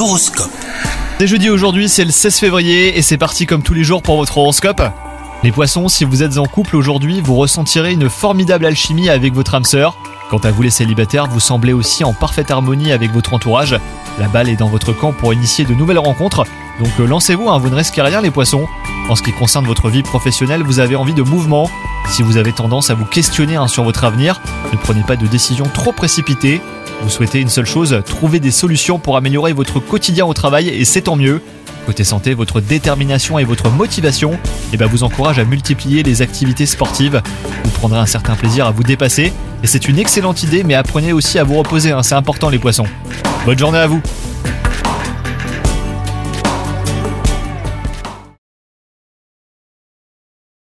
L'horoscope. C'est jeudi aujourd'hui, c'est le 16 février et c'est parti comme tous les jours pour votre horoscope. Les poissons, si vous êtes en couple aujourd'hui, vous ressentirez une formidable alchimie avec votre âme sœur. Quant à vous les célibataires, vous semblez aussi en parfaite harmonie avec votre entourage. La balle est dans votre camp pour initier de nouvelles rencontres, donc euh, lancez-vous, hein, vous ne risquez rien les poissons. En ce qui concerne votre vie professionnelle, vous avez envie de mouvement. Si vous avez tendance à vous questionner hein, sur votre avenir, ne prenez pas de décisions trop précipitées. Vous souhaitez une seule chose, trouver des solutions pour améliorer votre quotidien au travail et c'est tant mieux. Côté santé, votre détermination et votre motivation eh ben, vous encouragent à multiplier les activités sportives. Vous prendrez un certain plaisir à vous dépasser et c'est une excellente idée mais apprenez aussi à vous reposer, hein, c'est important les poissons. Bonne journée à vous